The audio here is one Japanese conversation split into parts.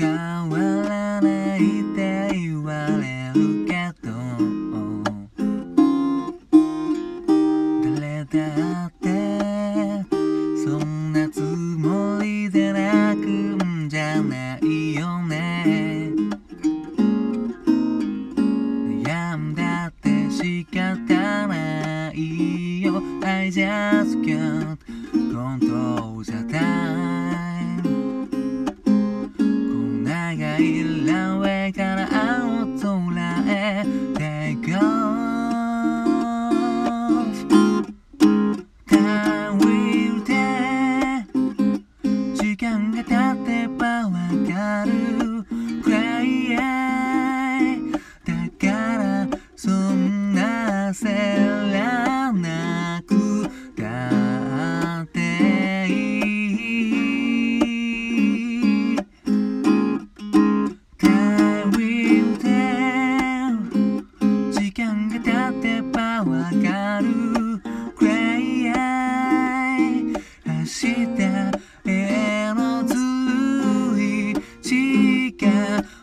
変わらないって言われるけど。誰だってそんなつもりで泣くんじゃないよね。悩んだって仕方ないよ。I just can't control the time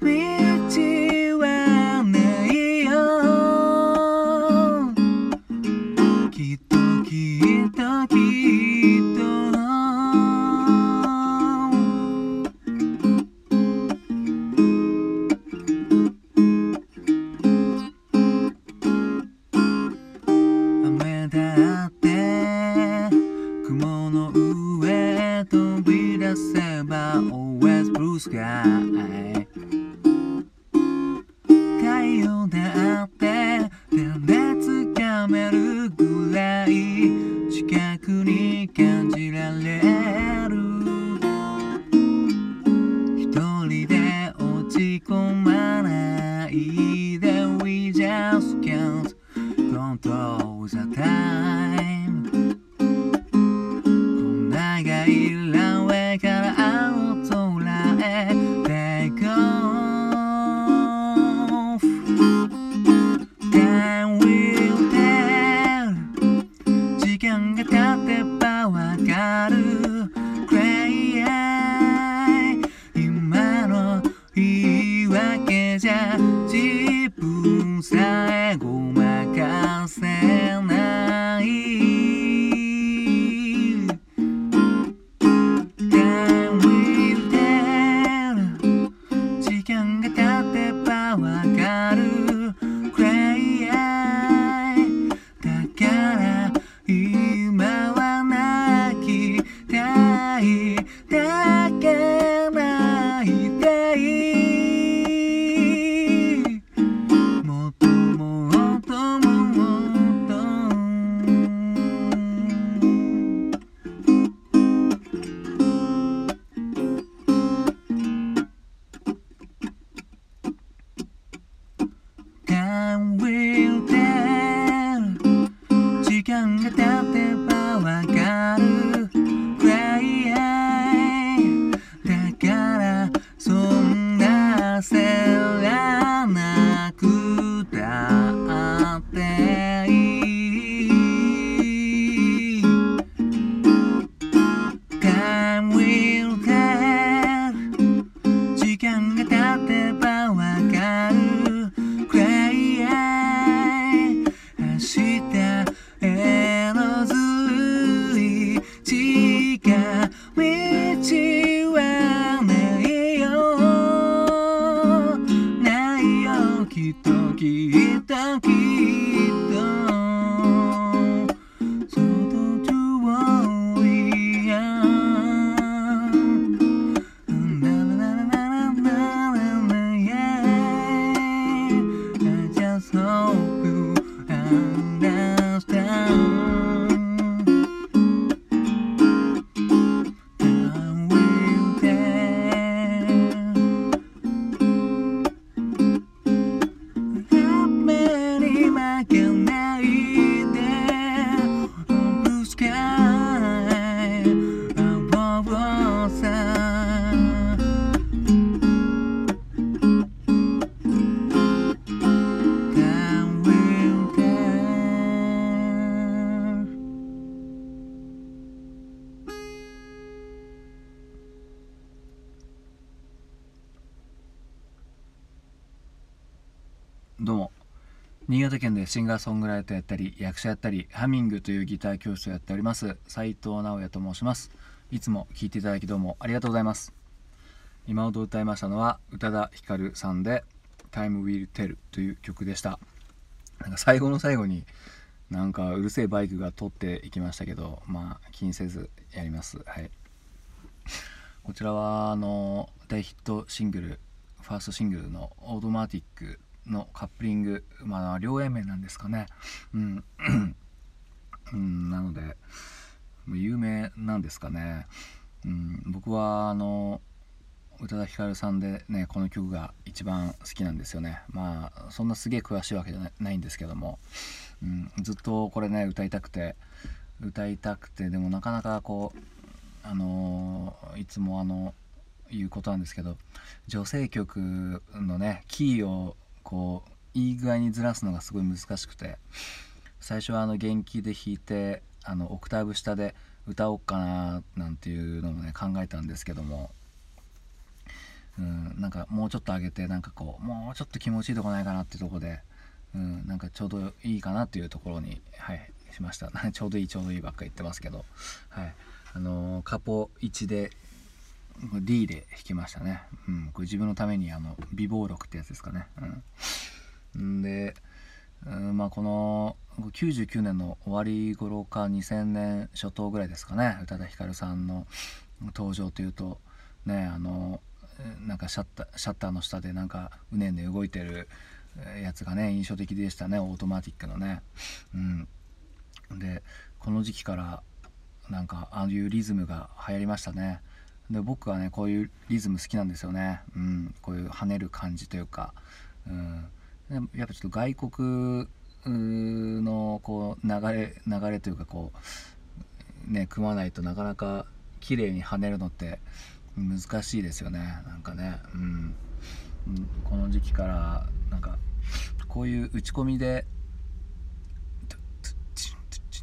道はないよ。きっときっときっと。雨だって。雲の上飛び出せば Always blue sky 近くきどうも。新潟県でシンガーソングライターやったり役者やったりハミングというギター教室をやっております斉藤直也と申します。いつも聴いていただきどうもありがとうございます。今ほど歌いましたのは宇多田ヒカルさんで「Time Will Tell」という曲でした。なんか最後の最後になんかうるせえバイクが通っていきましたけどまあ気にせずやります。はい。こちらはあの大ヒットシングルファーストシングルの「オートマティック」のカップリングまあ両 A 面なんですかね。うん。うん。なので有名なんですかね、うん、僕はあの宇多田ヒカルさんでねこの曲が一番好きなんですよね。まあそんなすげえ詳しいわけじゃないんですけども、うん、ずっとこれね歌いたくて歌いたくてでもなかなかこうあのー、いつもあのいうことなんですけど女性曲のねキーをこういい具合にずらすのがすごい難しくて最初はあの元気で弾いてあのオクターブ下で歌おうかななんていうのもね考えたんですけどもうん、なんかもうちょっと上げてなんかこうもうちょっと気持ちいいとこないかなっていうとこで、うん、なんかちょうどいいかなっていうところに、はい、しました。ちょうどいいちょうどいいばっか言ってますけど、はい。あのー、カポ1で D で弾きましたね、うん、これ自分のためにあの美貌録ってやつですかね、うん、で、うん、まあこの99年の終わり頃か2000年初頭ぐらいですかね。宇多田ヒカルさんの登場というとねあのなんかシャッターシャッターの下でなんかうねうね動いてるやつがね印象的でしたね。オートマティックのね。うん、でこの時期からなんかああいうリズムが流行りましたね。で僕はねこういうリズム好きなんですよね。うん、こういう跳ねる感じというか。うん、やっぱちょっと外国のこう流れ流れというかこうね組まないとなかなか綺麗に跳ねるのって難しいですよね。なんかね、うん、この時期からなんかこういう打ち込みで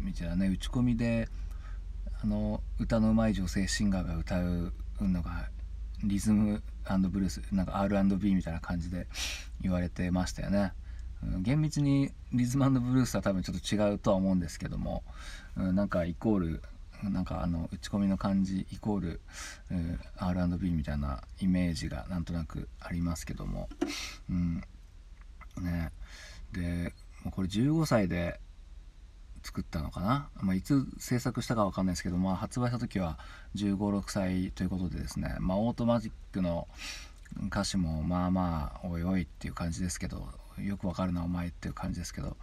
みたいなね打ち込みであの歌のうまい女性シンガーが歌うのがリズムブルースなんか R&B みたいな感じで言われてましたよね。厳密にリズムブルースは多分ちょっと違うとは思うんですけども、うん、なんかイコールなんかあの打ち込みの感じイコール、えー、R&B みたいなイメージがなんとなくありますけども、うん。ね、でこれ15歳で作ったのかな、まあ、いつ制作したか分かんないですけど、まあ、発売した時は1 5 6歳ということでですね、まあ、オートマティックの歌詞もまあまあおいおいっていう感じですけどよくわかるなお前っていう感じですけど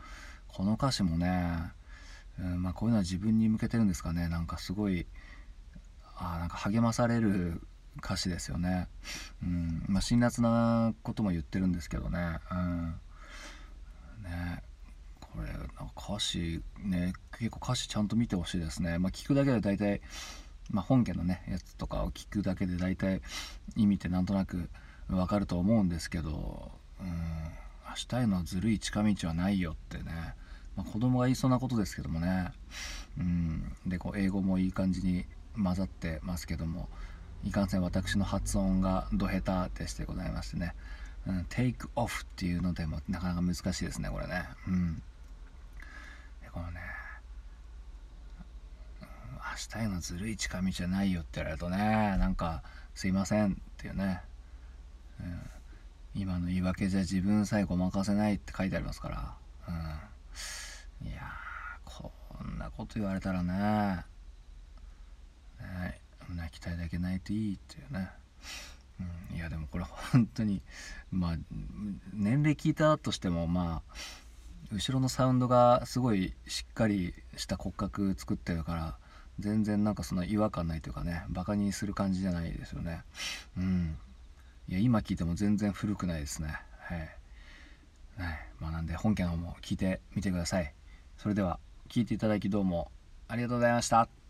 この歌詞もねうんまあ、こういうのは自分に向けてるんですかね？なんかすごいあなんか励まされる歌詞ですよね、うんまあ、辛辣なことも言ってるんですけどね,、うん、ね。これ歌詞ね結構歌詞ちゃんと見てほしいですね、まあ、聞くだけで大体、まあ、本家のねやつとかを聞くだけで大体意味ってなんとなくわかると思うんですけど、うん、明日へのずるい近道はないよってね。まあ、子供が言いそうなことですけどもね、うん、でこう英語もいい感じに混ざってますけどもいかんせん私の発音がど下手でしてございましてね、うん、テイクオフっていうのでもなかなか難しいですねこれね。うん。このね明日へのずるい近道じゃないよって言われるとねなんかすいませんっていうね、うん、今の言い訳じゃ自分さえごまかせないって書いてありますから、うん。いやこんなこと言われたらね。ね泣きたいだけ泣いていいっていうね、うん、いやでもこれ本当にまあ年齢聞いたとしてもまあ後ろのサウンドがすごいしっかりした骨格作ってるから全然なんかその違和感ないというかねバカにする感じじゃないですよね。うん。いや今聴いても全然古くないですね。はい、はい。まあ、なんで本家の方も聴いてみてください。それでは聴いていただきどうもありがとうございました。